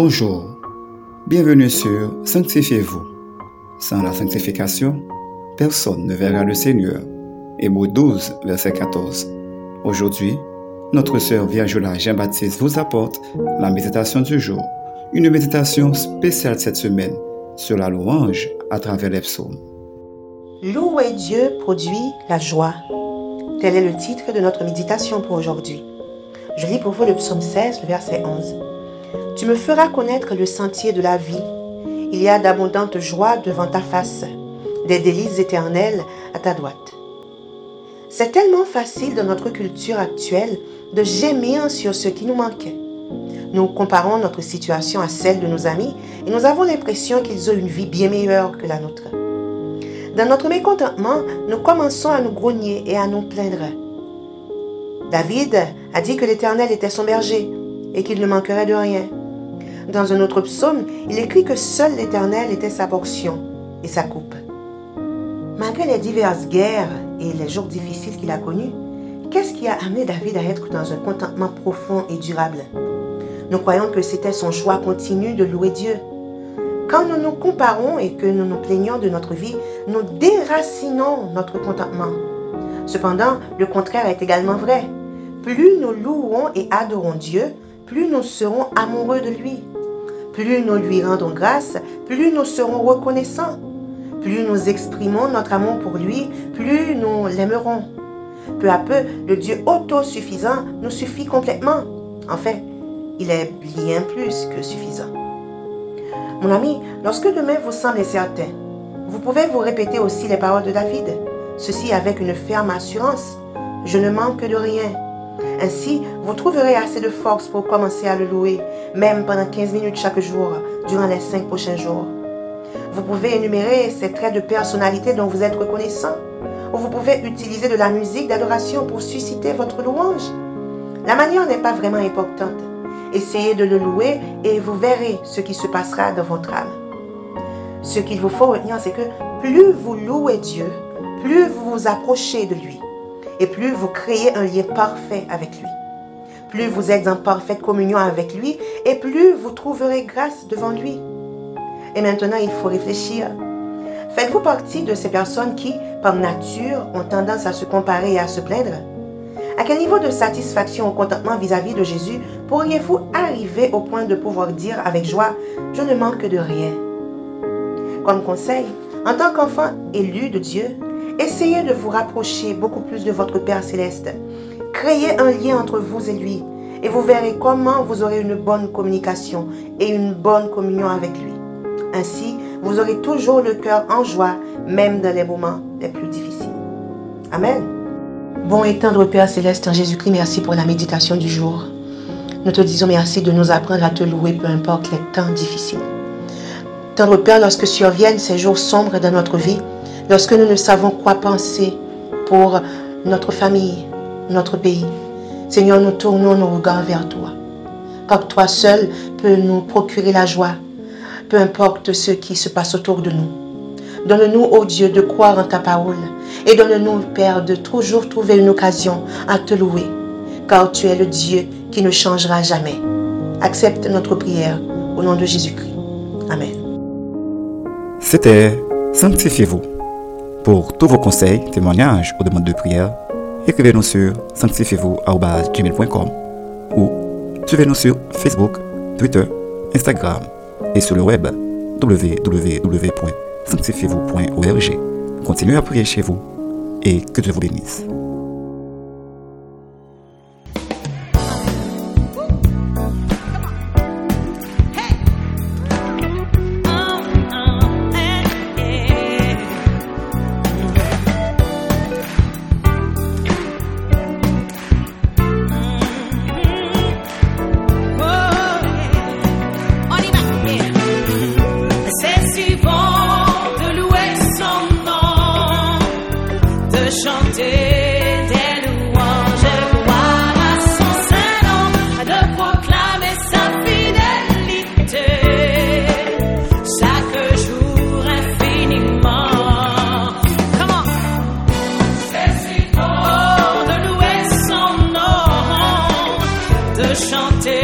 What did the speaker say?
Bonjour, bienvenue sur Sanctifiez-vous. Sans la sanctification, personne ne verra le Seigneur. Hébreux 12, verset 14. Aujourd'hui, notre sœur Vierge Jean-Baptiste vous apporte la méditation du jour, une méditation spéciale cette semaine sur la louange à travers les psaumes. Louer Dieu produit la joie. Tel est le titre de notre méditation pour aujourd'hui. Je lis pour vous le psaume 16, le verset 11. Tu me feras connaître le sentier de la vie. Il y a d'abondantes joies devant ta face, des délices éternelles à ta droite. C'est tellement facile dans notre culture actuelle de gémir sur ce qui nous manquait. Nous comparons notre situation à celle de nos amis et nous avons l'impression qu'ils ont une vie bien meilleure que la nôtre. Dans notre mécontentement, nous commençons à nous grogner et à nous plaindre. David a dit que l'Éternel était son berger et qu'il ne manquerait de rien. Dans un autre psaume, il écrit que seul l'Éternel était sa portion et sa coupe. Malgré les diverses guerres et les jours difficiles qu'il a connus, qu'est-ce qui a amené David à être dans un contentement profond et durable? Nous croyons que c'était son choix continu de louer Dieu. Quand nous nous comparons et que nous nous plaignons de notre vie, nous déracinons notre contentement. Cependant, le contraire est également vrai. Plus nous louons et adorons Dieu, plus nous serons amoureux de lui. Plus nous lui rendons grâce, plus nous serons reconnaissants. Plus nous exprimons notre amour pour lui, plus nous l'aimerons. Peu à peu, le Dieu autosuffisant nous suffit complètement. En fait, il est bien plus que suffisant. Mon ami, lorsque demain vous semble incertain, vous pouvez vous répéter aussi les paroles de David, ceci avec une ferme assurance. Je ne manque de rien. Ainsi, vous trouverez assez de force pour commencer à le louer, même pendant 15 minutes chaque jour, durant les 5 prochains jours. Vous pouvez énumérer ces traits de personnalité dont vous êtes reconnaissant, ou vous pouvez utiliser de la musique d'adoration pour susciter votre louange. La manière n'est pas vraiment importante. Essayez de le louer et vous verrez ce qui se passera dans votre âme. Ce qu'il vous faut retenir, c'est que plus vous louez Dieu, plus vous vous approchez de lui et plus vous créez un lien parfait avec lui. Plus vous êtes en parfaite communion avec lui et plus vous trouverez grâce devant lui. Et maintenant, il faut réfléchir. Faites-vous partie de ces personnes qui, par nature, ont tendance à se comparer et à se plaindre? À quel niveau de satisfaction ou contentement vis-à-vis de Jésus pourriez-vous arriver au point de pouvoir dire avec joie, je ne manque de rien Comme conseil, en tant qu'enfant élu de Dieu, Essayez de vous rapprocher beaucoup plus de votre Père céleste. Créez un lien entre vous et lui et vous verrez comment vous aurez une bonne communication et une bonne communion avec lui. Ainsi, vous aurez toujours le cœur en joie, même dans les moments les plus difficiles. Amen. Bon et tendre Père céleste en Jésus-Christ, merci pour la méditation du jour. Nous te disons merci de nous apprendre à te louer, peu importe les temps difficiles. Tendre Père, lorsque surviennent ces jours sombres dans notre vie, lorsque nous ne savons quoi penser pour notre famille, notre pays. Seigneur, nous tournons nos regards vers toi, car toi seul peux nous procurer la joie, peu importe ce qui se passe autour de nous. Donne-nous, ô Dieu, de croire en ta parole et donne-nous, Père, de toujours trouver une occasion à te louer, car tu es le Dieu qui ne changera jamais. Accepte notre prière au nom de Jésus-Christ. Amen. C'était Sanctifiez-vous. Pour tous vos conseils, témoignages ou demandes de prière, écrivez-nous sur sanctifiez-vous.com ou suivez-nous sur Facebook, Twitter, Instagram et sur le web www.sanctifiez-vous.org. Continuez à prier chez vous et que Dieu vous bénisse. de chanter.